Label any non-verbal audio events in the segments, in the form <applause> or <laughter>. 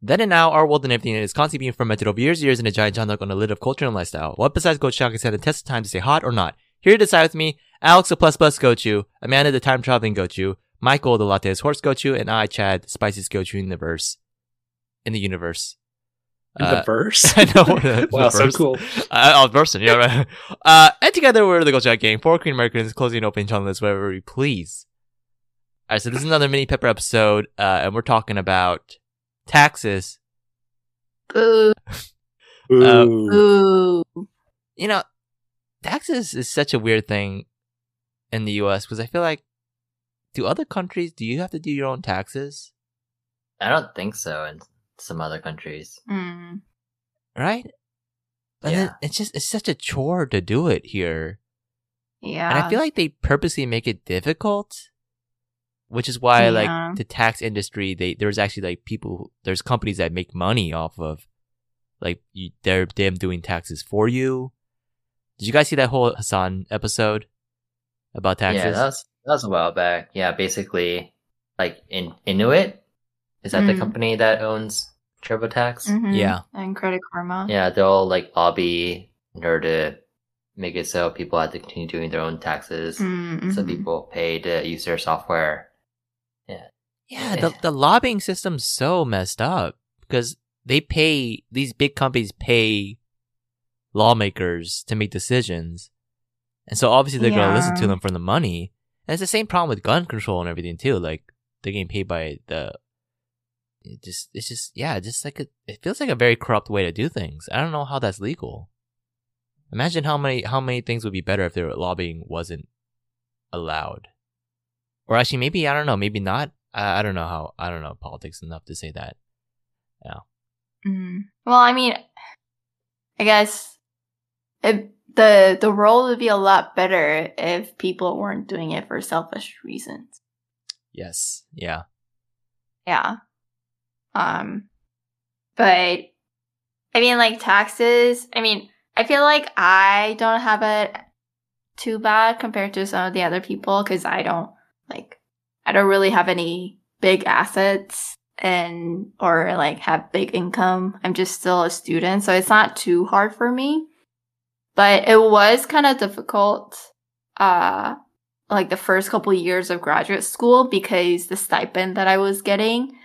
Then and now, our world and everything is constantly being fermented over years and years in a giant changdok on a lid of culture and lifestyle. What besides gochujang can stand the test of time to stay hot or not? Here to decide with me, Alex the plus plus gochu, Amanda the time traveling gochu, Michael the lattes horse gochu, and I, Chad, the spiciest gochu in the. In the universe. In Uh, the verse? <laughs> I know. <laughs> the wow, so verse. cool. Uh, oh, person, yeah, right. <laughs> Uh, and together we're the Gochujang Gang, four Korean Americans closing open channels wherever we please. Alright, so this is another mini pepper episode, uh, and we're talking about taxes. Boo. Ooh. Boo. You know, taxes is such a weird thing in the US because I feel like, do other countries, do you have to do your own taxes? I don't think so in some other countries. Mm. Right? But then Yeah. it's just, it's such a chore to do it here. Yeah. And I feel like they purposely make it difficult, which is why Yeah. like the tax industry, they there's actually like people, who- there's companies that make money off of like you, they're them doing taxes for you. Did you guys see that whole Hasan episode about taxes? Yeah, that was that was a while back. Yeah, basically, like in Intuit, is that the Mm. company that owns TurboTax? Mhm. Yeah. And Credit Karma. Yeah, they'll like lobby in order to make it so people have to continue doing their own taxes, Mm, so mhm. people pay to use their software. Yeah, Yeah, the the lobbying system's so messed up because they pay these big companies pay lawmakers to make decisions, and so obviously they're gonna listen to them for the money. And it's the same problem with gun control and everything too. Like they're getting paid by the. It just it's just yeah, just like a, it feels like a very corrupt way to do things. I don't know how that's legal. Imagine how many how many things would be better if their lobbying wasn't allowed. Or actually, maybe I don't know. Maybe not. I, I don't know how. I don't know politics enough to say that. Mm. Well, I mean, I guess it, the the world would be a lot better if people weren't doing it for selfish reasons. Yes. Yeah. Yeah. Um, but I mean, like taxes. I mean, I feel like I don't have it too bad compared to some of the other people because I don't like I don't really have any big assets and or like have big income. I'm just still a student, so it's not too hard for me. But it was kind of difficult uh like the first couple years of graduate school because the stipend that I was getting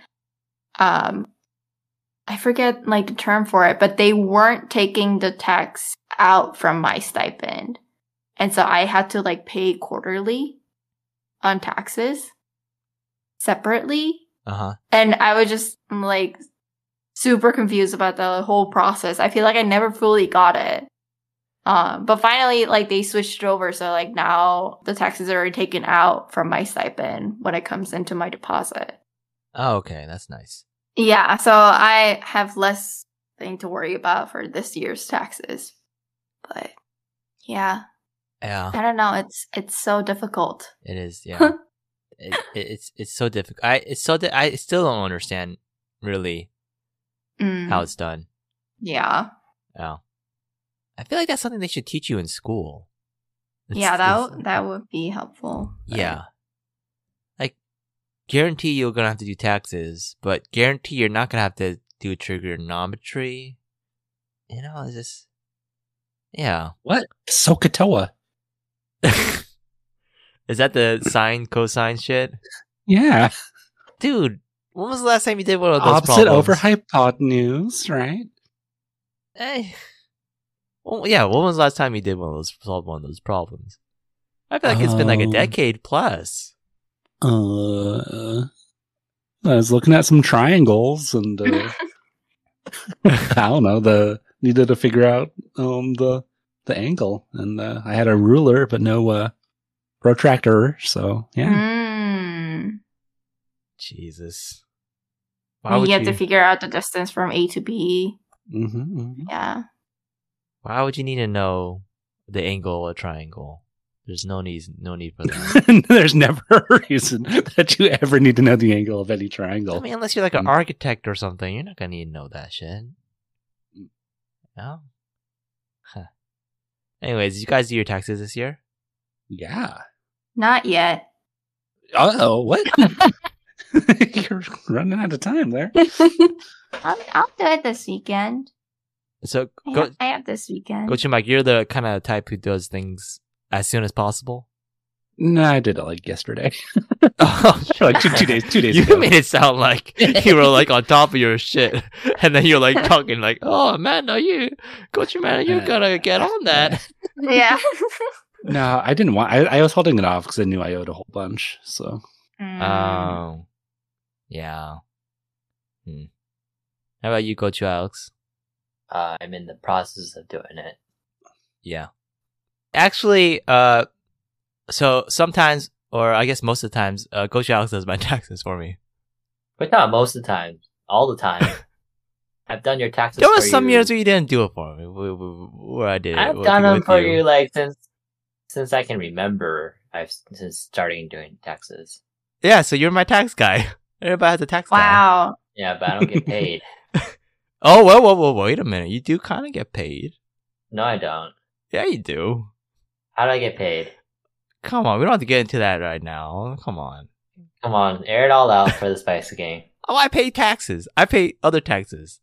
um I forget like the term for it, but they weren't taking the tax out from my stipend. And so I had to like pay quarterly on taxes separately. Uh huh. And I was just like super confused about the whole process. I feel like I never fully got it. Um, but finally, like they switched it over, so like now the taxes are taken out from my stipend when it comes into my deposit. Oh, okay. That's nice. Yeah, so I have less thing to worry about for this year's taxes. But yeah, Yeah. I don't know. It's it's so difficult. It is. <laughs> Yeah. it, it, it's it's so difficult. I it's so di- I still don't understand really Mm, how it's done. yeah, Yeah. I feel like that's something they should teach you in school. It's- yeah, that w- that would be helpful. but- Yeah. Guarantee you're gonna have to do taxes, but guarantee you're not gonna have to do trigonometry. You know, it's just, yeah. What? SOHCAHTOA. <laughs> Is that the sine cosine shit? Yeah. Dude, when was the last time you did one of those problems? Opposite problems? over hypotenuse, right? Hey. Well, yeah, when was the last time you did one of those, solved one of those problems? I feel like it's been like a Um, decade plus. Uh, I was looking at some triangles and uh, <laughs> I don't know. The needed to figure out um the the angle, and uh, I had a ruler but no uh, protractor. So yeah, Mm. Jesus. And you have to figure out the distance from A to B. hmm Yeah. Why would you need to know the angle of a triangle? There's no need, no need for that. <laughs> There's never a reason that you ever need to know the angle of any triangle. I mean, unless you're like an Mm. architect or something, you're not gonna need to know that shit. No. Huh. Anyways, did you guys do your taxes this year? yeah. Not yet. Oh, what? <laughs> <laughs> You're running out of time there. I'll, I'll do it this weekend. So I go, have, I have this weekend. Gochu Mike, you're the kind of type who does things as soon as possible. No, I did it like yesterday. <laughs> Oh, <laughs> like two, two days, two days <laughs> You ago. made it sound like you were like on top of your shit, and then you're like talking like, "Oh man, are you, Coach man, you gotta get on that." yeah. No, I didn't want. I, I was holding it off because I knew I owed a whole bunch. So Mm. Oh, yeah. Hmm. How about you, Gochu Alex? Uh, I'm in the process of doing it. Yeah. Actually, uh, so sometimes, or I guess most of the times, uh, Gochu Alex does my <laughs> taxes for me. But not most of the time. All the time. <laughs> I've done your taxes There for were some you. years where you didn't do it for me, where, where- where I did it. I've done them for you. like since since I can remember. I've since starting doing taxes. Yeah, so you're my tax guy. <laughs> Everybody has a tax guy. Wow. Yeah, but I don't get paid. Oh, whoa, whoa, whoa, wait a minute. You do kind of get paid. no, I don't. Yeah, you do. How do I get paid? Come on, we don't have to get into that right now. Come on. Come on, air it all out for the Spicy game. <laughs> Oh, I pay taxes. I pay other taxes.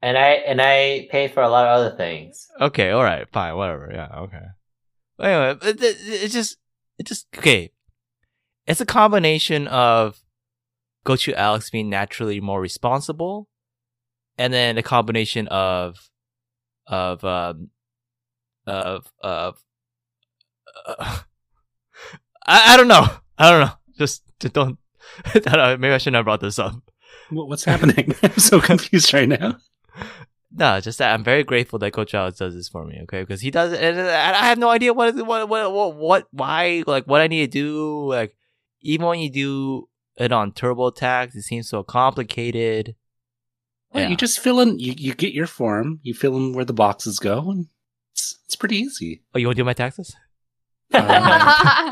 And I and I pay for a lot of other things. Okay, all right, fine, whatever. Yeah, okay. Anyway, it, it, it's just, it just okay. It's a combination of Gochu Alex being naturally more responsible, and then a combination of, of, um, of, of, uh, I, I don't know. I don't know. Just, don't. <laughs> I don't know, maybe I shouldn't have brought this up. what's happening? <laughs> I'm so confused right now. No, just that I'm very grateful that Gochu Alex does this for me. Okay, because he does it, and I have no idea what is what what what what why like what I need to do. Like even when you do it on TurboTax, it seems so complicated. Well, Yeah. You just fill in. You, you get your form. You fill in where the boxes go, and it's it's pretty easy. Oh, you want to do my taxes? Um,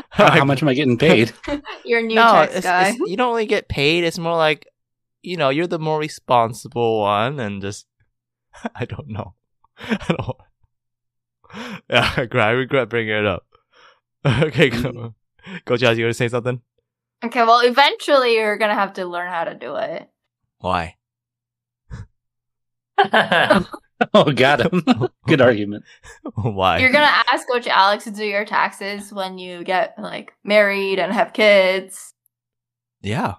how, how much am I getting paid? <laughs> Your new no, tax it's, guy. it's- you don't really get paid. It's more like you know you're the more responsible one, and just <laughs> I don't know. <laughs> I don't. Yeah, I regret, I regret bringing it up. okay, go. Gochu Alex, you want to say something? Okay, well, eventually you're gonna have to learn how to do it. Why? <laughs> Oh, got him. <laughs> Good argument. Why? You're gonna ask Gochu Alex to do your taxes when you get like married and have kids. Yeah.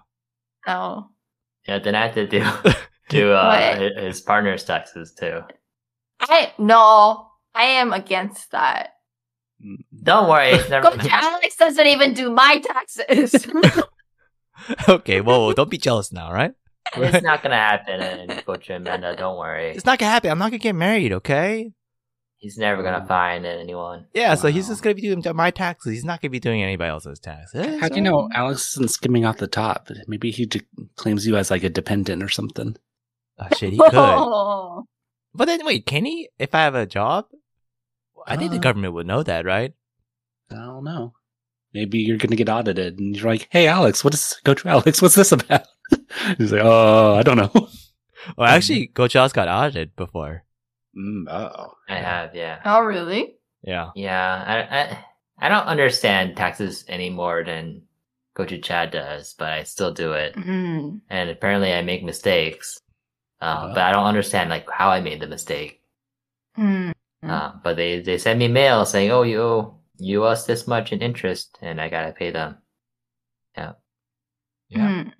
Oh, yeah, then I have to do <laughs> do uh, What? his partner's taxes too. I no, I am against that. Don't worry, never. Gochu Alex doesn't even do my taxes. Okay. Whoa, whoa, don't be jealous now, right? It's not gonna happen, and Gochu Amanda, don't worry. It's not gonna happen. I'm not gonna get married. Okay. He's never gonna find anyone. Yeah. So he's just gonna be doing my taxes. He's not gonna be doing anybody else's taxes. How do you know Alex isn't skimming off the top? Maybe he de- claims you as like a dependent or something. Oh, shit, he could. <laughs> <laughs> But then, wait, can he? If I have a job, I think the Uh. government would know that, right? I don't know. Maybe you're going to get audited, and you're like, "Hey, Alex, what is Gochu Alex? What's this about?" <laughs> He's like, "Oh, I don't know." <laughs> Well, actually, Gochu Alex got audited before. Mm, oh, I have, yeah, oh, really? Yeah. yeah. I I, I don't understand taxes any more than Gochu Chad does, but I still do it, Mm. and apparently I make mistakes. Uh, Oh. But I don't understand like how I made the mistake. Mm. Uh, but they they send me mail saying, "Oh, you owe you owe us this much in interest, and I gotta pay them." Yeah. Mm.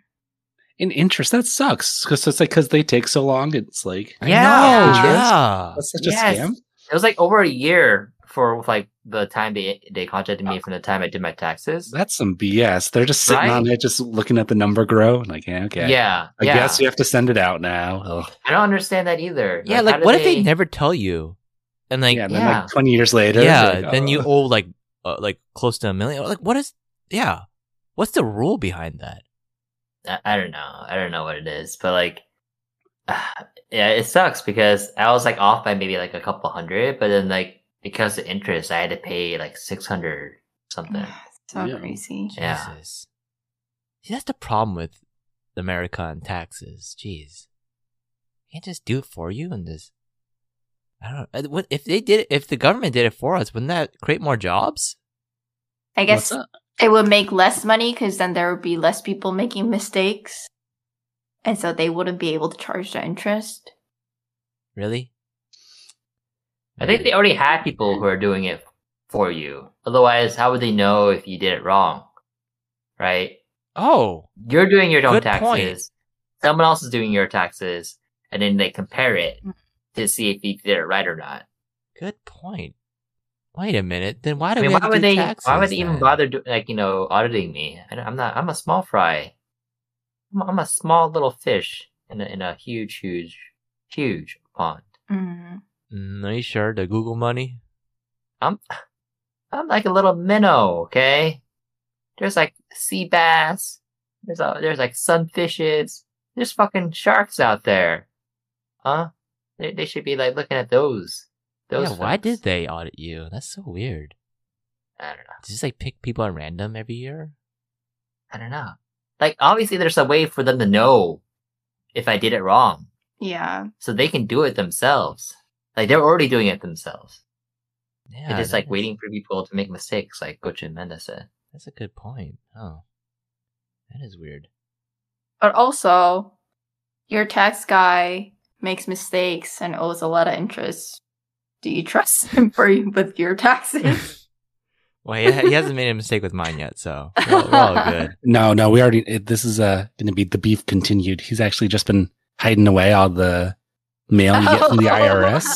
In interest that sucks because it's like because they take so long. It's like I Yeah. know, Yeah. Yeah. That's such a scam. It was like over a year for like the time they they contacted me from the time I did my taxes. That's some BS. They're just sitting on it, just looking at the number grow. and Like, yeah, okay, Yeah, I yeah. guess you have to send it out now. Ugh. I don't understand that either. Yeah. how Like, do what if they never tell you and like yeah, yeah, then yeah. like 20 years later. like, then you oh. owe like uh, like close to a million. Like what is? Yeah, what's the rule behind that? I, I don't know. I don't know what it is, but like, <sighs> yeah, it sucks because I was like off by maybe like a couple hundred, but then like because of interest, I had to pay like six hundred something. <sighs> so Yeah. crazy. Yeah. Jesus. See, that's the problem with America and taxes. Jeez, you can't just do it for you and just. I don't know. Uh, if they did? it If the government did it for us, wouldn't that create more jobs? I guess up? It would make less money because then there would be less people making mistakes. And so they wouldn't be able to charge the interest. Really? I think they already had people who are doing it for you. Otherwise, how would they know if you did it wrong? Right? Oh, You're doing your own taxes. point. Someone else is doing your taxes, and then they compare it Mm. to see if you did it right or not. good point. Wait a minute. Then why do I mean, we have why to would do they? taxes? why would they even then? bother, do, like you know, auditing me? I, I'm not. I'm a small fry. I'm, I'm a small little fish in a in a huge, huge, huge pond. Mm. Mm, are you sure the Google money? I'm I'm like a little minnow. Okay, there's like sea bass. There's a, there's like sunfishes. There's fucking sharks out there. Huh? They they should be like looking at those. Those. yeah. Why did they audit you? That's so weird. I don't know. Just like pick people at random every year. I don't know. Like obviously, there's a way for them to know if I did it wrong. Yeah. so they can do it themselves. Like they're already doing it themselves. Yeah, they're just like is- waiting for people to make mistakes, like Coach Mendes said. That's a good point. Oh, that is weird. But also, your tax guy makes mistakes and owes a lot of interest. Do you trust him for with your taxes? <laughs> Well, he, he hasn't made a mistake with mine yet, so we're all, we're all good. <laughs> No, no, we already. It, this is uh, going to be the beef continued. He's actually just been hiding away all the mail you get from the <laughs> IRS.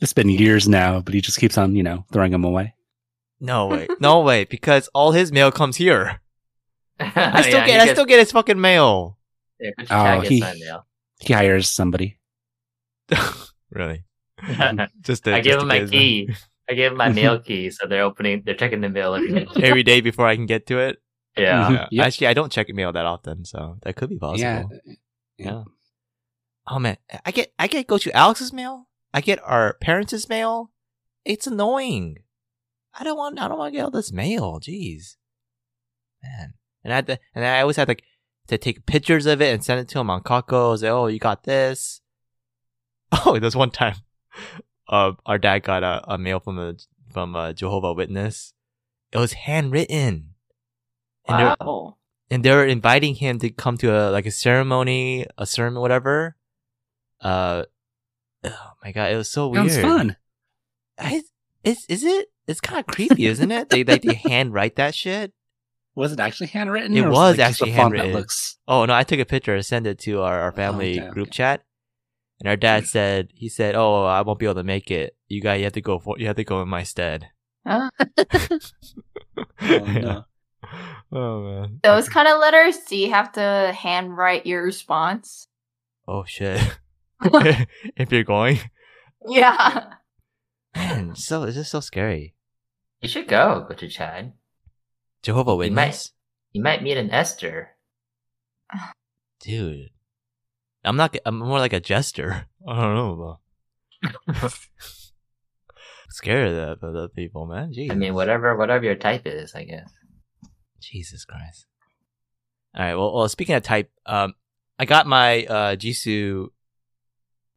It's been years now, but he just keeps on, you know, throwing them away. No way, no way, because all his mail comes here. I still Yeah, get, he I gets- still get his fucking mail. Yeah, Oh, he- mail. He hires somebody. really? <laughs> Just to, I give just him my get his- key. I give them my mail <laughs> key, so they're opening, they're checking the mail every day. every day before I can get to it. Yeah. Mhm. <laughs> Yep. Actually, I don't check mail that often, so that could be possible. Yeah, Yeah. Oh man, I get I get go to Alex's mail. I get our parents' mail. It's annoying. I don't want I don't want to get all this mail. Jeez, man. And I had to, and I always had like to take pictures of it and send it to him on Kakao. Say, oh, you got this. Oh, there's one time, uh, our dad got a, a mail from a from a Jehovah Witness. It was handwritten. And they're- and they're inviting him to come to a like a ceremony, a sermon, whatever. Uh, oh my god, it was so weird. sounds fun. I, is is it? It's kind of creepy, isn't it? They like they <laughs> handwrite that shit. Was it actually handwritten? It or was like, actually handwritten. looks. Oh no, I took a picture and sent it to our, our family okay, group okay. chat. And our dad mm. said, he said, "Oh, I won't be able to make it. You guys, you have to go for, you have to go in my stead." Huh? <laughs> Oh, no. <laughs> oh man. Those kind of letters, do you have to handwrite your response? Oh shit. <laughs> if you're going, Yeah. man, so it's just so scary. You should go, Gochu Chad. Jehovah You might- Witness. You might meet an Esther. dude. I'm not. I'm more like a jester. <laughs> I don't know. Though. <laughs> Scared of the, of the people, man. Jeez. I mean, whatever, whatever your type is, I guess. Jesus Christ. All right. Well, well, speaking of type, um, I got my uh Jisoo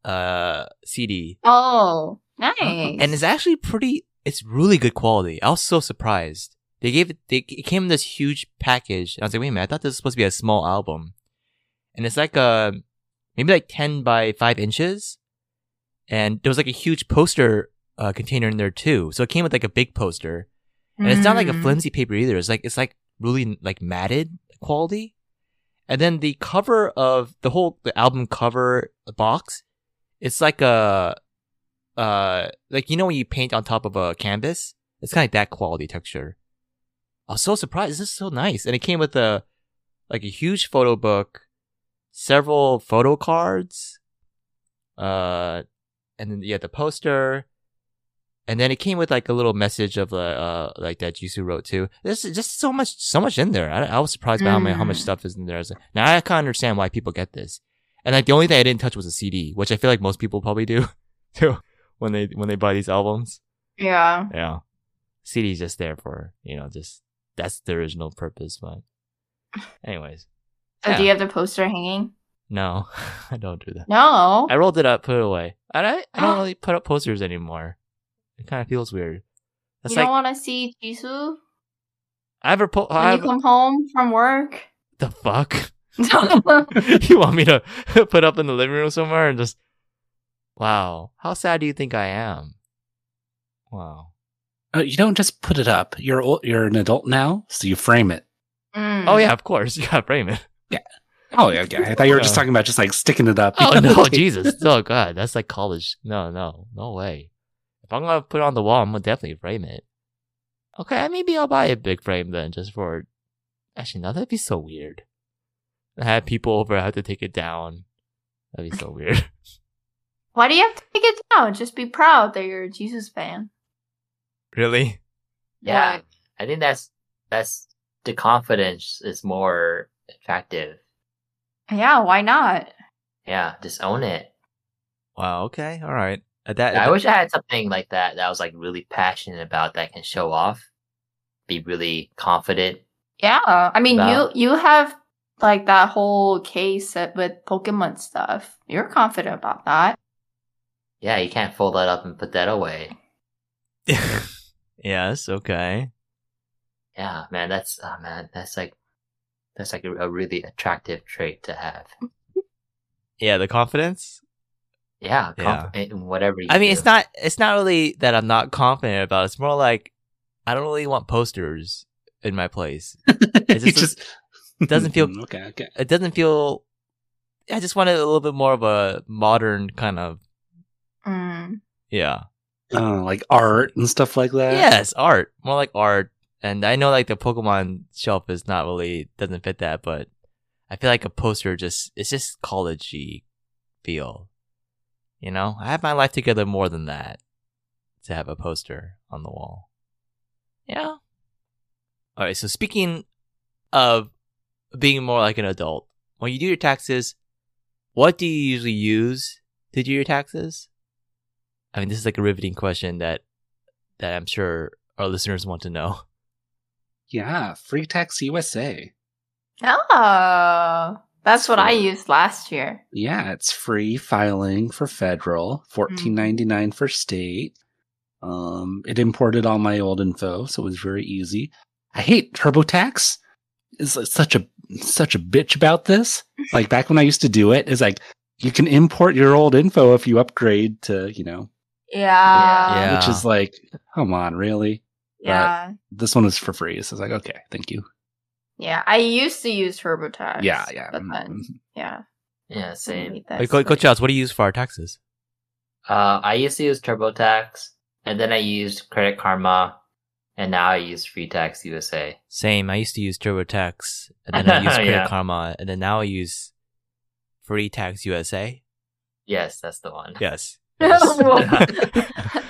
uh CD, Oh, nice. and it's actually pretty. It's really good quality. I was so surprised. They gave it. They it came in this huge package. And I was like, wait a minute. I thought this was supposed to be a small album, and it's like a maybe like ten by five inches, and there was like a huge poster uh, container in there too. So it came with like a big poster, and it's not like a Mm. flimsy paper either. It's like it's like really like matted quality. And then the cover of the whole the album cover box, it's like a uh like you know when you paint on top of a canvas, it's kind of like that quality texture. I was so surprised. This is so nice, and it came with a like a huge photo book, several photo cards, uh, and then you had the poster, and then it came with like a little message of uh, uh like that Jisoo wrote too. There's just so much, so much in there. I, I was surprised by how many, how much Mm. stuff is in there. I was like, now I kind of understand why people get this. And like the only thing I didn't touch was a CD, which I feel like most people probably do <laughs> too when they when they buy these albums. Yeah. Yeah, CD's just there for you know just that's the original purpose. But <laughs> anyways, So do you have the poster hanging? no, <laughs> I don't do that. No. I rolled it up, put it away. I I, I don't <gasps> really put up posters anymore. It kind of feels weird. That's you like don't want to see Jisoo I have a po- when I you come home from work? the fuck. <laughs> <laughs> you want me to put up in the living room somewhere and just wow how sad do you think i am wow Uh, you don't just put it up. You're ol- you're an adult now, so you frame it. Mm. oh yeah of course you gotta frame it Oh yeah, okay. I thought you were just talking about just like sticking it up. oh <laughs> no jesus oh god that's like college no no no way if i'm gonna put it on the wall i'm gonna definitely frame it okay maybe i'll buy a big frame then just for actually no that'd be so weird I have people over i have to take it down that'd be so <laughs> weird Why do you have to take it down? Just be proud that you're a Jisoo fan. really Yeah. Yeah. I think that's that's the confidence is more attractive. Yeah, why not? Yeah, just own it. wow okay all right Uh, that, I wish I had something like that that I was like really passionate about that I can show off. Be really confident. Yeah. I mean, About- you you have like that whole case with Pokemon stuff. You're confident about that. Yeah, you can't fold that up and put that away. <laughs> yes okay Yeah, man, that's oh man, that's like that's like a, a really attractive trait to have. yeah the confidence Yeah, Yeah. in whatever. You I mean, do. it's not. It's not really that I'm not confident about. it. It's more like I don't really want posters in my place. <laughs> It You just- doesn't feel- <laughs> okay. Okay. It doesn't feel. I just wanted a little bit more of a modern kind of. Mm. Yeah. Oh, like art and stuff like that. yes, art. More like art. And I know like the Pokemon shelf is not really doesn't fit that, but I feel like a poster just it's just collegey feel. You know, I have my life together more than that to have a poster on the wall. Yeah. All right. So speaking of being more like an adult, when you do your taxes, what do you usually use to do your taxes? I mean, this is like a riveting question that that I'm sure our listeners want to know. <laughs> Yeah. Free Tax USA. Oh, that's what I used last year. Yeah, it's free filing for federal, fourteen ninety nine for state. Um, it imported all my old info, so it was very easy. I hate TurboTax. It's like such a such a bitch about this. <laughs> Like back when I used to do it, it's like you can import your old info if you upgrade to, you know, Yeah. Yeah. which is like, come on, really? Yeah. This one is for free. So it's like, okay, thank you. Yeah. I used to use TurboTax. Yeah, yeah. But mm, then, yeah. yeah, didn't same. need Wait, Coach switch. Charles, what do you use for our taxes? Uh, I used to use TurboTax, and then I used Credit Karma, and now I use Free Tax USA. Same. I used to use TurboTax, and then I <laughs> used Credit Yeah. Karma, and then now I use Free Tax USA. Yes, that's the one. Yes. <laughs> Yes. <laughs>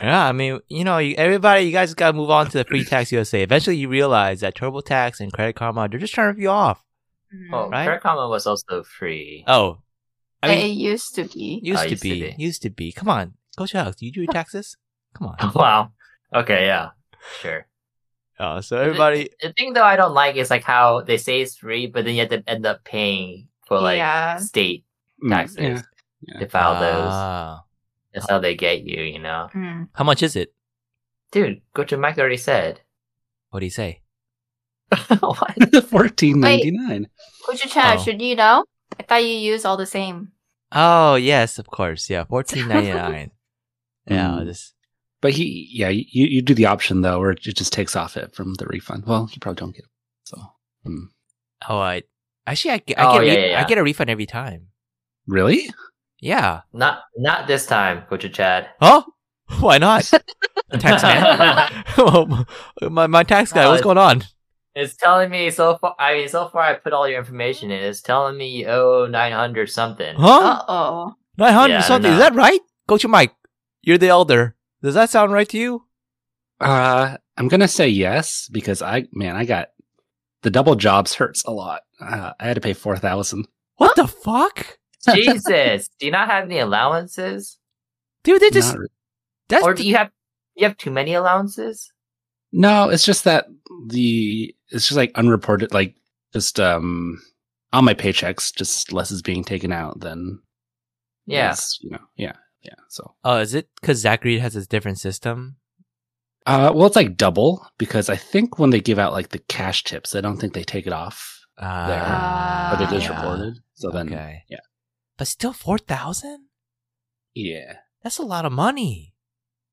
yeah, I mean, you know, you, everybody, you guys got to move on to the Free Tax USA. Eventually, you realize that TurboTax and Credit Karma, they're just trying to rip you off. Mhm. Oh, Right? Credit Karma was also free. Oh, I mean, it used to be. used Oh, to used to be, be. used to be. Come on, Gochu Alex, do you do your <laughs> taxes? Come on. <laughs> wow. Okay, yeah, sure. Oh, so everybody, The thing though I don't like is like how they say it's free, but then you have to end up paying for like Yeah. state Mm, taxes yeah. to file those. That's how they get you, you know. Mm. how much is it? Dude, Gochu Mike already said. <laughs> What do you say? what? Fourteen ninety nine. Gochu Chad, Oh. should you know? I thought you used all the same. Oh yes, of course. Yeah, fourteen ninety nine. <laughs> yeah, Mm. just But he, yeah, you, you do the option though, where it just takes off it from the refund. Well, you probably don't get it. So, mm. oh, I actually I, get- I Oh, get yeah, re- yeah, yeah. I get a refund every time. really? Yeah. Not not this time, Gochu Chad. Huh? Why not? <laughs> tax man. Oh, <laughs> my my tax guy. Oh, What's going on? It's telling me so far. I mean, so far I put all your information in. It's telling me you owe nine hundred something. Huh? Uh oh. Nine hundred Yeah, I don't something. Is that right? Gochu Mike, you're the elder. Does that sound right to you? Uh, I'm gonna say yes because I man, I got the double jobs hurts a lot. Uh, I had to pay four thousand. What the fuck? Jesus, do you not have any allowances, Dude, they just that's or do you have you have too many allowances? No, it's just that the it's just like unreported, like just um on my paychecks, just less is being taken out than Yeah, less, you know, yeah, yeah. So, Oh, is it because Zachary has a different system? uh, well, it's like double because I think when they give out like the cash tips, I don't think they take it off, uh, there, but it is yeah. reported. So then, okay. yeah. But still, four thousand? yeah, That's a lot of money,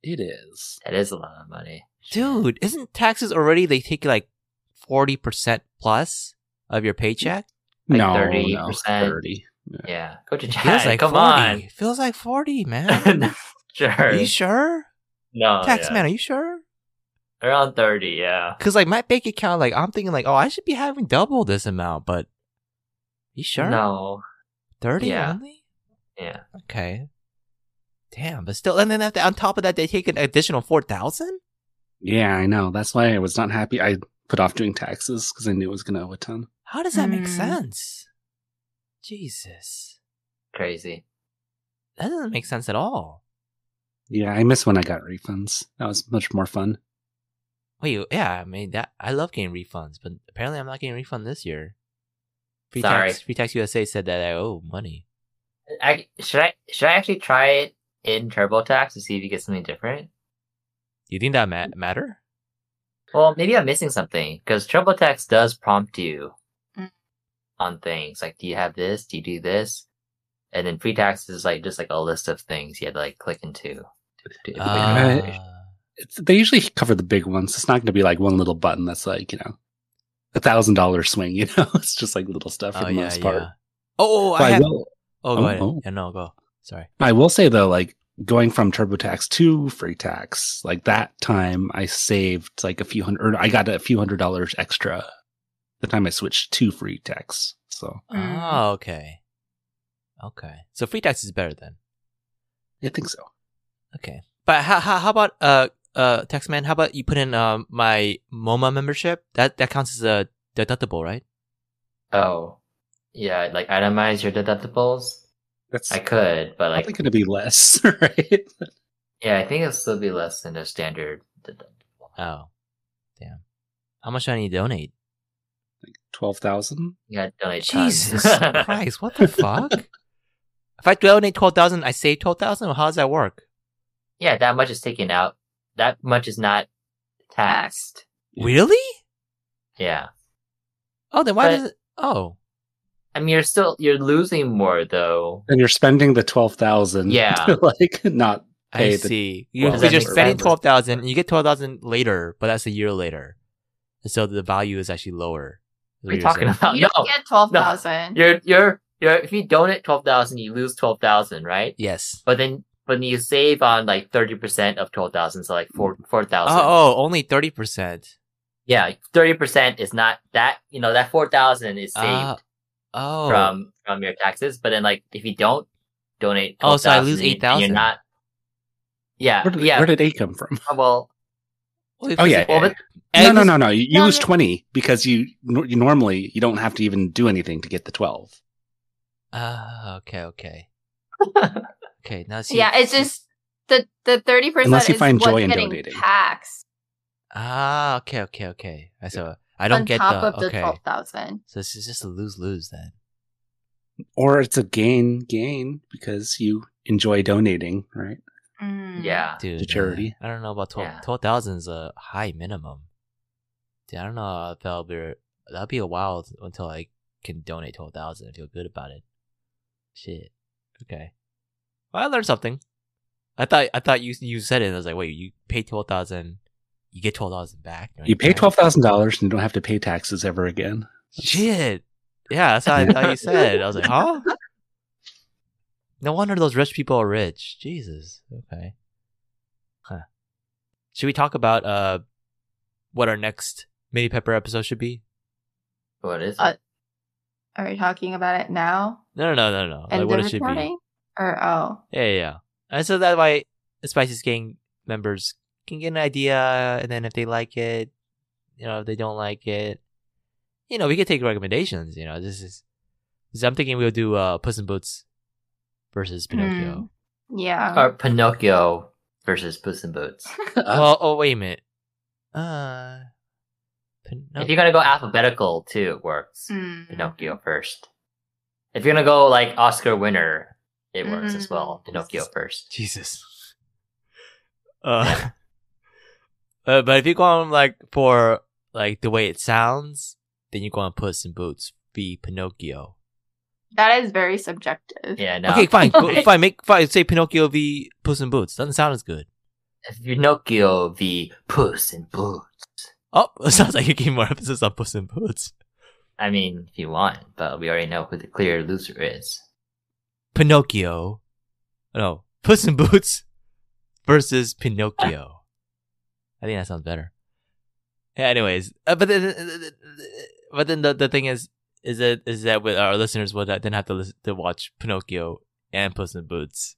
it is. that is a lot of money, dude. Isn't taxes already? They take like forty percent plus of your paycheck. Like no, 30%. no, thirty. Yeah, go to Feels Chad. like Come 40. on, Feels like forty, man. <laughs> sure. Are you sure? No, Tax yeah. man, are you sure? around thirty. Yeah, Because like my bank account, like I'm thinking like, oh, I should be having double this amount, but you sure? No, thirty Yeah. only. yeah. Okay. Damn, but still, and then after, on top of that, they take an additional four thousand. Yeah, I know. That's why I was not happy. I put off doing taxes because I knew it was going to owe a ton. How does that make Mm. sense? Jesus, Crazy. that doesn't make sense at all. Yeah, I miss when I got refunds. That was much more fun. Wait, yeah, I mean that I love getting refunds, but apparently I'm not getting a refund this year. Free Sorry. tax, Free Tax USA said that I owe money. I should I should I actually try it in TurboTax to see if you get something different? You think that ma- matter? Well, maybe I'm missing something because TurboTax does prompt you Mm. on things like, do you have this? Do you do this? And then free tax is like just like a list of things you had to like click into. To, to, to Uh. It's, they usually cover the big ones. It's not going to be like one little button that's like, you know, a thousand dollar swing, you <laughs> know? It's just like little stuff for oh the yeah, most part. yeah. Oh, oh, But I I, have. will, Oh, go Oh, ahead. oh. Yeah, no, go. Sorry. I will say though, like going from TurboTax to free tax, like that time I saved like a few hundred, or I got a few hundred dollars extra the time I switched to free tax. So Mm. Oh, okay. Okay. So free tax is better then. I think so. Okay. But how how, how about uh uh Taxman? How about you put in um my MoMA membership? That that counts as a deductible, right? Oh, yeah, like itemize your deductibles. That's I could, but like, probably going to be less, <laughs> right? yeah, I think it'll still be less than a standard deductible. Oh, damn. How much do I need to donate? Like Twelve thousand. Yeah, gotta donate tons. Jesus <laughs> Christ! What the fuck? If I donate twelve thousand, I save twelve thousand. How does that work? yeah, that much is taken out. That much is not taxed. Really? Yeah. Oh, then why But- does it? Oh, I mean, you're still you're losing more though. And you're spending the twelve thousand. Yeah. to <laughs> like not I pay the see. You, Well, because you're spending sense. twelve thousand, and you get twelve thousand later, but that's a year later, and so the value is actually lower. is What are you talking saying. about? you no, don't get twelve thousand. you're you're you're if you donate twelve thousand, you lose twelve thousand, right? Yes. But then but you save on like thirty percent of twelve thousand, so like four four Oh, thousand. oh, only thirty percent. Yeah, thirty percent is not that. You know that four thousand is saved Uh, oh, from from your taxes. But then like if you don't donate, Oh, so I lose 8,000. You're not. Yeah, where did, yeah. where did eight come from? well, Well, Oh yeah, well, yeah, yeah. no, and no, this- no, no. You, you No, lose no. twenty because you, you normally you don't have to even do anything to get the twelve. Ah, okay, okay, <laughs> okay. Now see, yeah, it's just the the thirty percent Unless you is find what's joy in getting donating. taxed ah, okay, okay, okay. I so I don't on get top the of the okay. twelve thousand. So this is just a lose lose then. Or it's a gain gain because you enjoy donating, right? Mm. yeah. Dude, To charity. man, I don't know about 12 Yeah. 12,000 is a high minimum. Dude, I don't know if that'll be that'll be a while until I can donate twelve thousand and feel good about it. Shit. Okay. Well, I learned something. I thought I thought you you said it. And I was like, wait, you pay twelve thousand, you get twelve thousand back. You pay twelve thousand dollars and you don't have to pay taxes ever again. Shit. Yeah, that's how I thought you said. I was like, huh? <laughs> No wonder those rich people are rich. Jesus. Okay. Huh. Should we talk about uh what our next mini pepper episode should be? What is it? Uh, Are we talking about it now? No, no, no, no, no. End Like what of it should be. Recording? Or oh, Yeah, yeah, yeah. And so that way, the spice is getting members can get an idea, and then if they like it, you know, if they don't like it, you know, we could take recommendations. You know, this is. this- I'm thinking we'll do uh, Puss in Boots versus Pinocchio. Yeah. Or Pinocchio versus Puss in Boots. <laughs> well, oh wait a minute. Uh, Pinoc- If you're gonna go alphabetical too, it works. Mm. Pinocchio first. If you're gonna go like Oscar winner, it works as well. Pinocchio first. Jesus. <laughs> Uh, uh, but if you go on like for like the way it sounds, then you go on Puss in Boots v Pinocchio. That is very subjective. Yeah, no. Okay, <laughs> fine, go, fine. Make fine. Say Pinocchio v Puss in Boots. Doesn't sound as good. Pinocchio v Puss in Boots. Oh, <laughs> it sounds like you gave more emphasis on Puss in Boots. I mean, if you want, but we already know who the clear loser is. Pinocchio. No, Puss in Boots versus Pinocchio. I think that sounds better. Yeah, anyways, uh, but then, but then the, the thing is, is that is that with our listeners would then have to listen, to watch Pinocchio and Puss in Boots.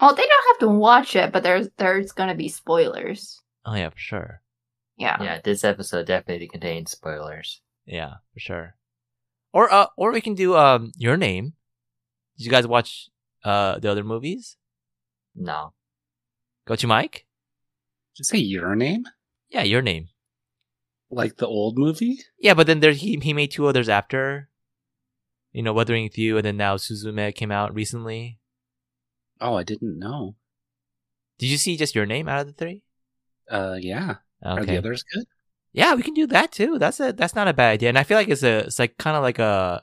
Well, they don't have to watch it, but there's there's gonna be spoilers. Oh yeah, for sure. Yeah. Yeah, this episode definitely contains spoilers. Yeah, for sure. Or uh, or we can do um your name. Did you guys watch uh the other movies? No. Gochu Mike. Did you say your name? Yeah, your name. Like the old movie? Yeah, but then there he he made two others after. You know, Weathering with You, and then now Suzume came out recently. Oh, I didn't know. Did you see just your name out of the three? Uh, yeah. Are the others good? Yeah, we can do that too. That's a that's not a bad idea, and I feel like it's a it's like kind of like a,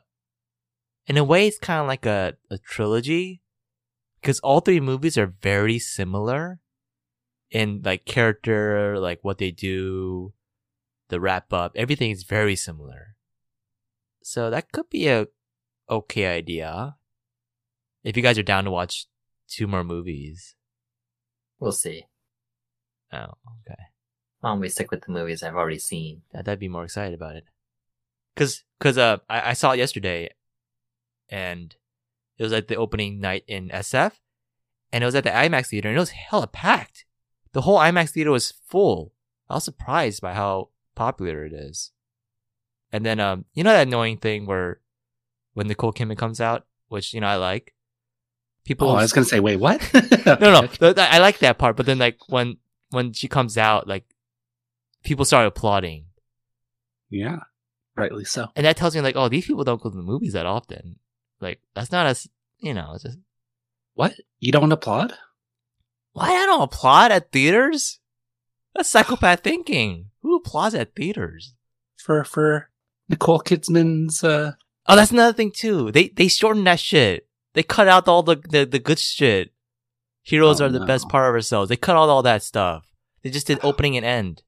in a way, it's kind of like a a trilogy, because all three movies are very similar, in like character, like what they do, the wrap up, everything is very similar. So that could be a okay idea, if you guys are down to watch two more movies. We'll see. Oh, okay. Why don't we stick with the movies I've already seen? that I'd be more excited about it. Cause, cause, uh, I, I saw it yesterday, and it was like the opening night in SF, and it was at the IMAX theater, and it was hella packed. The whole IMAX theater was full. I was surprised by how popular it is. And then, um, you know that annoying thing where when Nicole Kidman comes out, which you know I like, people. Oh, I was gonna say, wait, what? <laughs> no, no, <laughs> th- I like that part. But then, like when when she comes out, like people start applauding. Yeah, rightly so. And that tells me like, oh, these people don't go to the movies that often. Like that's not as you know, it's just What? You don't applaud? why I don't applaud at theaters? That's psychopath thinking. Who applauds at theaters? For for Nicole Kidman's uh Oh, that's another thing too. They they shortened that shit. They cut out all the the, the good shit. Heroes Oh, are the no. best part of ourselves. They cut out all that stuff. They just did opening and end.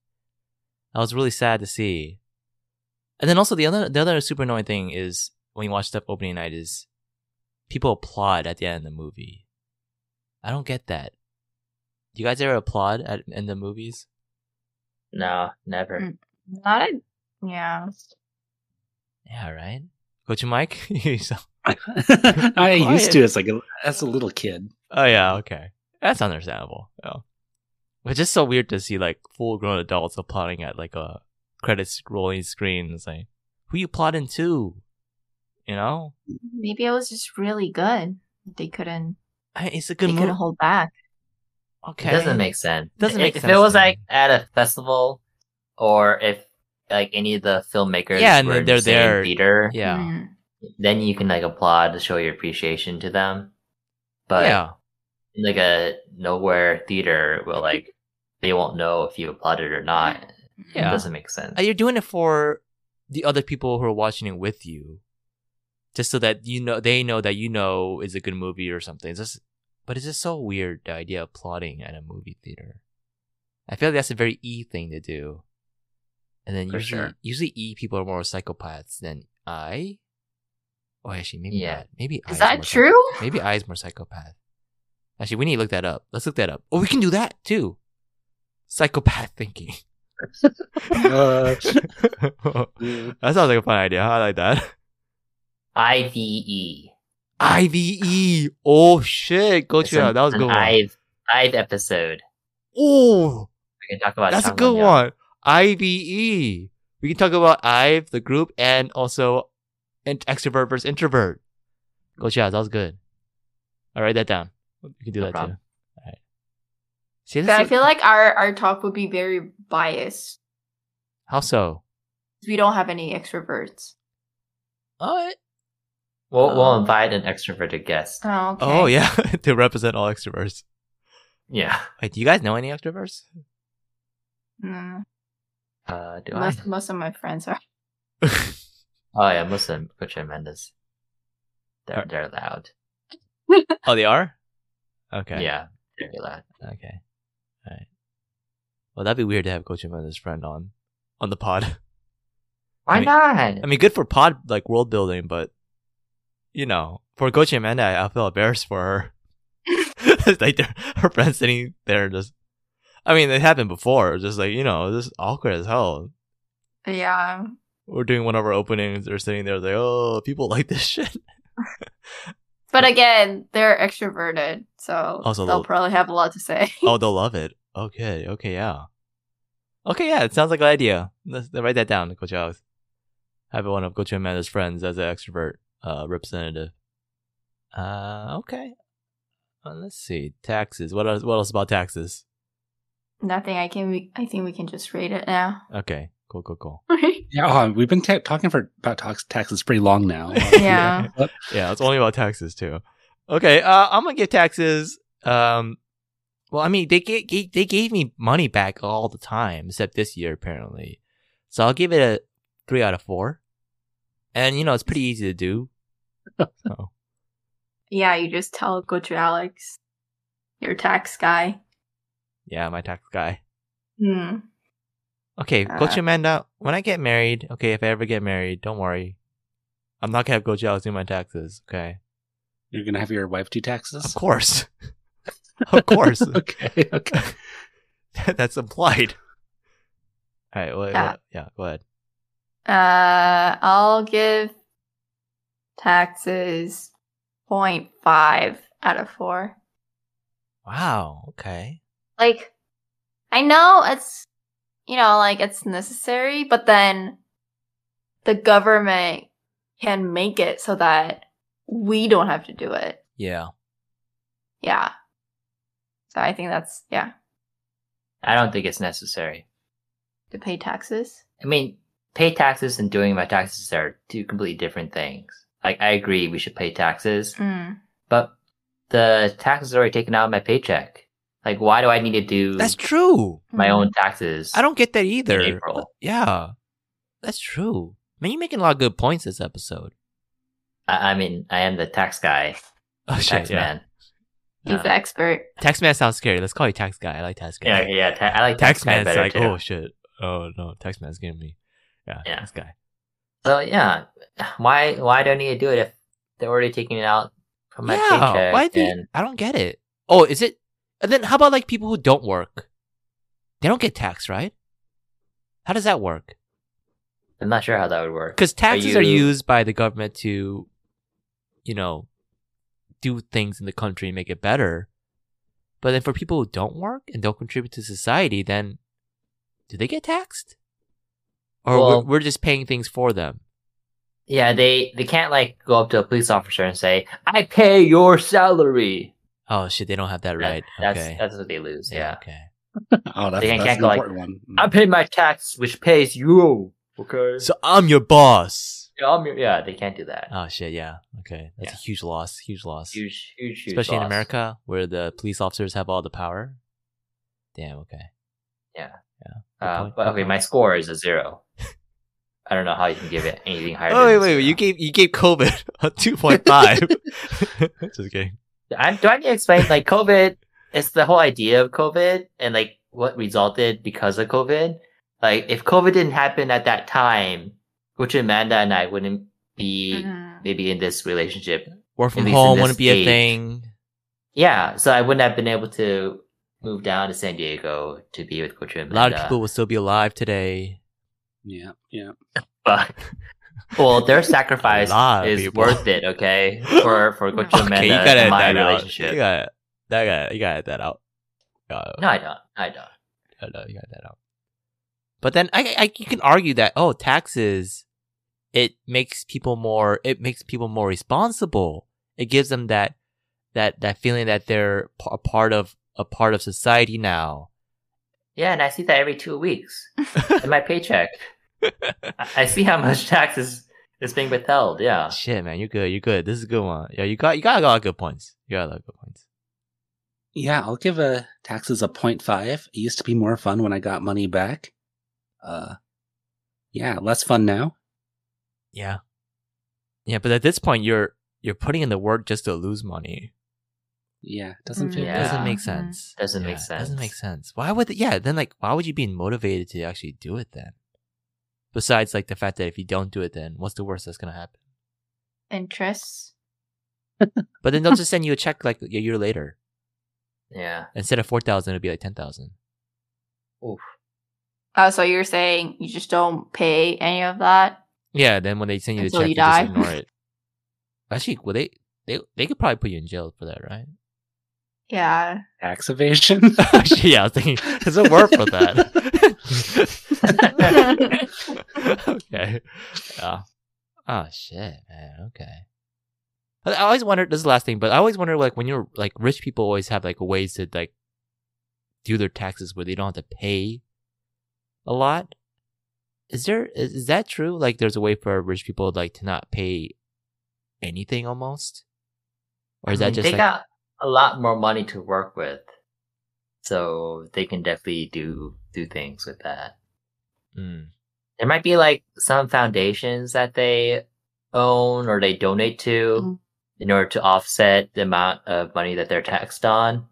That was really sad to see. And then also the other the other super annoying thing is when you watch stuff opening night is people applaud at the end of the movie. I don't get that. Do you guys ever applaud at in the movies? No, never. Mm. Not a yeah. Yeah, right. Gochu Mike. <laughs> <laughs> I used to as like a, as a little kid. Oh yeah, okay. That's understandable. Yeah. But just so weird to see like full grown adults applauding at like a credits rolling screen. It's like, who you applauding to? You know? Maybe it was just really good. They couldn't It's a good they good couldn't hold back. Okay. It doesn't make sense. Doesn't make if, sense If it was to like at a festival, or if like any of the filmmakers Yeah, and were then in they're the same there. theater, Yeah. Mm. then you can like applaud to show your appreciation to them. But yeah. in like a nowhere theater, well, like they won't know if you applauded or not. Yeah. It doesn't make sense. Uh, You're doing it for the other people who are watching it with you, just so that you know they know that you know is a good movie or something. It's just, but it's just so weird the idea of applauding at a movie theater. I feel like that's a very E thing to do. And then For usually, sure. usually E people are more psychopaths than I. Oh, actually, maybe Yeah. not. Maybe Is is that psych- true? maybe I is more psychopath. Actually, we need to look that up. Let's look that up. Oh, we can do that too. Psychopath thinking. <laughs> Uh, <laughs> that sounds like a fun idea. I like that. IVE. IVE. Oh shit. Go It's to that. That was an good. one. IVE, IVE episode. Oh, We can talk about that. that's a good Yang. one. IVE. We can talk about IVE, the group, and also in- extrovert versus introvert. Go Chaz, that was good. I'll write that down. You can do No that problem. too. All right. See, But I is- feel like our our talk would be very biased. how so? We don't have any extroverts. Oh, it- We'll, we'll Oh. invite an extroverted guest. Oh, okay. oh yeah, <laughs> to represent all extroverts. Yeah. Wait, do you guys know any extroverts? Mm, Uh, do I? most, most of my friends are. <laughs> Oh yeah, Muslim Coach Mendes. They're Are- they're loud. oh, they are. Okay. Yeah, they're loud. Okay. All right. Well, that'd be weird to have Gochu Amanda's friend on on the pod. <laughs> Why I mean- not? I mean, good for pod like world building, but you know, for Gochu Amanda, I, feel embarrassed for her. It's <laughs> like her friends sitting there just. I mean, it happened before. Just like you know, this is awkward as hell. Yeah. We're doing one of our openings. They're sitting there like, oh, people <laughs> like this shit. <laughs> But again, they're extroverted, so Also, they'll they'll- probably have a lot to say. oh, they'll love it. Okay, okay, yeah. Okay, yeah, it sounds like an idea. Let's let's write that down, Gochu Alex. Have one of Gochu Amanda's friends as an extrovert uh, representative. Uh, okay. Uh, let's see. Taxes. What else? What else about taxes? Nothing. I can. We, I think we can just rate it now. Okay, cool, cool, cool. <laughs> Yeah, oh, we've been ta- talking for about tax- taxes pretty long now. <laughs> Yeah. Yeah, it's only about taxes too. Okay, uh, I'm gonna give taxes. Um, well, I mean, they gave, gave they gave me money back all the time, except this year apparently. So I'll give it a three out of four. And you know, it's pretty easy to do. So yeah, you just tell Gochu Alex, your tax guy. yeah, my tax guy. Hmm. Okay, Gochu Uh. Amanda, when I get married, okay, if I ever get married, don't worry. I'm not gonna have Gochu Alex do my taxes, okay? you're gonna have your wife do taxes. Of course. <laughs> of course. <laughs> okay. Okay. <laughs> That's implied. Alright, what, Yeah. what- yeah, go ahead. Uh, I'll give taxes 0.5 out of four. Wow, okay. Like, I know it's, you know, like it's necessary, but then the government can make it so that we don't have to do it. Yeah. Yeah. So I think that's, yeah, I don't think it's necessary. to pay taxes. I mean, pay taxes and doing my taxes are two completely different things. Like, I agree we should pay taxes, Mm. but the taxes are already taken out of my paycheck. Like, why do I need to do That's true. my own taxes? I don't get that either. April. Yeah. That's true. Man, you're making a lot of good points this episode. I, I mean, I am the tax guy, <laughs> Oh shit, tax yeah. man. He's Uh, the expert. Tax man sounds scary. Let's call you tax guy. I like tax guy. Yeah, yeah. Ta- I like Tax tax, guy better like, too. oh shit. Oh no, tax man's getting me. Yeah, Yeah. tax guy. So yeah, why why do I need to do it if they're already taking it out from my yeah, paycheck? why do and I don't get it. Oh, is it? And then how about like people who don't work? They don't get taxed, right? How does that work? I'm not sure how that would work. Because taxes are, you- used by the government to, you know, do things in the country and make it better. But then for people who don't work and don't contribute to society, then do they get taxed? Or Well- we're, we're just paying things for them? Yeah, they they can't like go up to a police officer and say, "I pay your salary." Oh shit, they don't have that That- right. That's okay. that's what they lose. Yeah, Okay. <laughs> Oh, that's, They can't- that's can't an go like- important one. I pay my tax, which pays you. Okay. So I'm your boss. yeah, I'm your- yeah, they can't do that. Oh shit, yeah. Okay. That's Yeah. a huge loss. Huge loss. huge, huge, huge. Especially in. America where the police officers have all the power. Damn, okay. Yeah. Yeah. Uh, but okay, my score is a zero. I don't know how you can give it anything higher. Oh wait, than wait, zero. wait! You gave you gave COVID <laughs> a two point five. <laughs> Just kidding. I, do I need to explain? Like COVID, it's the whole idea of COVID and like what resulted because of COVID. Like if COVID didn't happen at that time, which Amanda and I wouldn't be Mm. maybe in this relationship. Work from At least in home wouldn't be a thing. Yeah, so I wouldn't have been able to move down to San Diego to be with Gochu A lot of people will still be alive today. Yeah, yeah. but <laughs> well, their sacrifice A lot of is people. worth it. Okay, <laughs> for for Gochu Okay, Amanda Okay, you gotta and my that out. You got that. Got you gotta that out. Uh, No, I don't. I don't. I don't know you got that out. But then I, I, you can argue that oh, taxes, it makes people more, it makes people more responsible. It gives them that, that, that feeling that they're a part of a part of society now. Yeah, and I see that every two weeks <laughs> in my paycheck. I- I see how much <laughs> tax is, is being withheld. Yeah. Shit, man, you're good. You're good. This is a good one. Yeah, you got, you got a lot of good points. You got a lot of good points. Yeah, I'll give a taxes a 0.5. It used to be more fun when I got money back. Uh, yeah, less fun now. Yeah, yeah, but at this point, you're you're putting in the work just to lose money. Yeah, it doesn't mm, feel Yeah. Doesn't make mm-hmm. sense. Doesn't make sense. Doesn't make sense. Why would? Yeah, then like, why would you be motivated to actually do it then? Besides, like the fact that if you don't do it, then what's the worst that's gonna happen? Interests. But then they'll just send <laughs> you a check like a year later. Yeah. Instead of four thousand, it'll be like ten thousand. Oof. Oh, so you're saying you just don't pay any of that? Yeah. Then when they send you the check, you you, die. just ignore it. Actually, well, they they they could probably put you in jail for that, right? Yeah. Tax evasion. <laughs> <laughs> Yeah, I was thinking, there's a word for that. <laughs> okay. Yeah. Oh shit, man. Okay. I I always wondered. This is the last thing, but I always wonder, like, when you're like rich people, always have like ways to like do their taxes where they don't have to pay a lot. Is there is, is that true? Like, there's a way for rich people like to not pay anything almost, or is I that mm-hmm. just they like got a lot more money to work with, so they can definitely do do things with that. Mm, There might be like some foundations that they own or they donate to Mm. in order to offset the amount of money that they're taxed on,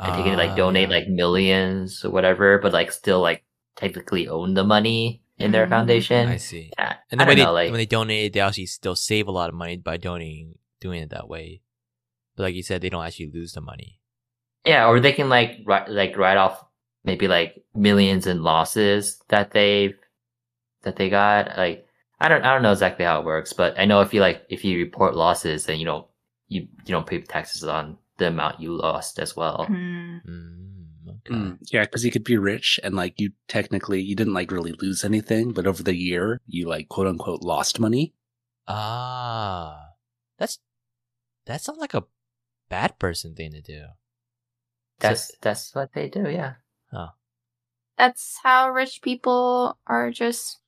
and they can like donate ah, like millions or whatever, but like still like technically own the money in their Mm, foundation. I see. Yeah, And I then when don't they know, like when they donate, they actually still save a lot of money by donating, doing it that way. But like you said, they don't actually lose the money. Yeah, or they can like write like write off maybe like millions in losses that they've that they got. Like I don't I don't know exactly how it works, but I know if you like if you report losses, then you don't you you don't pay taxes on the amount you lost as well. Hmm. Mm, okay. Mm, yeah, because you could be rich and like you technically you didn't like really lose anything, but over the year you like quote unquote lost money. Ah, that's that sounds like a bad person thing to do. That's that's what they do. Yeah. That's how rich people are just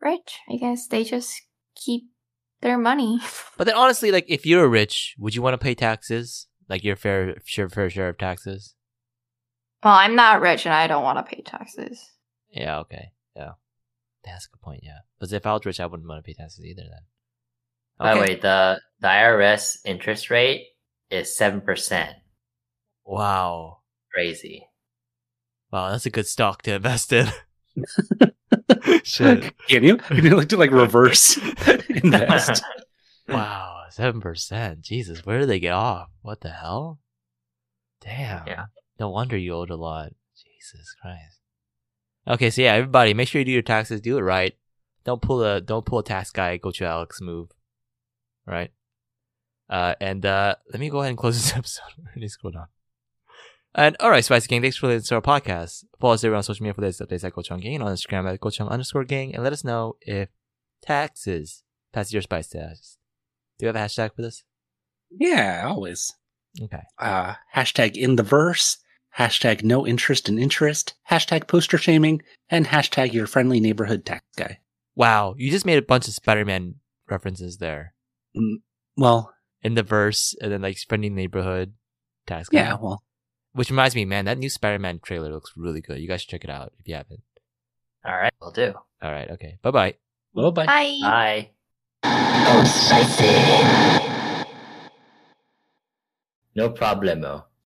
rich. I guess they just keep their money. <laughs> But then honestly, like if you're rich, would you want to pay taxes? Like your fair share fair share of taxes? well, I'm not rich and I don't want to pay taxes. Yeah, okay. Yeah. That's a good point, yeah. Because if I was rich I wouldn't want to pay taxes either then. By the way, the the IRS interest rate is seven percent. Wow. Crazy. Wow, that's a good stock to invest in. <laughs> Shit. Can you? Can you like to like reverse <laughs> invest? <laughs> Wow, seven percent. Jesus, where did they get off? What the hell? Damn. Yeah. No wonder you owed a lot. Jesus Christ. Okay, so yeah, everybody, make sure you do your taxes. Do it right. Don't pull a don't pull a tax guy. Gochu Alex move. Right. Uh, and uh, let me go ahead and close <laughs> this episode. Let me scroll down. And all right, Spicy Gang, thanks for listening to our podcast. Follow us everywhere on social media for latest updates at Gochujang Gang and on Instagram at Gochujang underscore gang, and let us know if taxes pass your spice test. Do you have a hashtag for this? yeah, always. Okay. Uh, hashtag in the verse. Hashtag no interest in interest. Hashtag poster shaming. And hashtag your friendly neighborhood tax guy. Wow, you just made a bunch of Spider-Man references there Well, in the verse, and then like friendly neighborhood tax. guy. yeah, well, Which reminds me, man, that new Spider-Man trailer looks really good. You guys should check it out if you haven't. All right, we'll do. All right. Okay. Bye bye. well, bye. Bye. Bye. Oh, spicy. No problemo.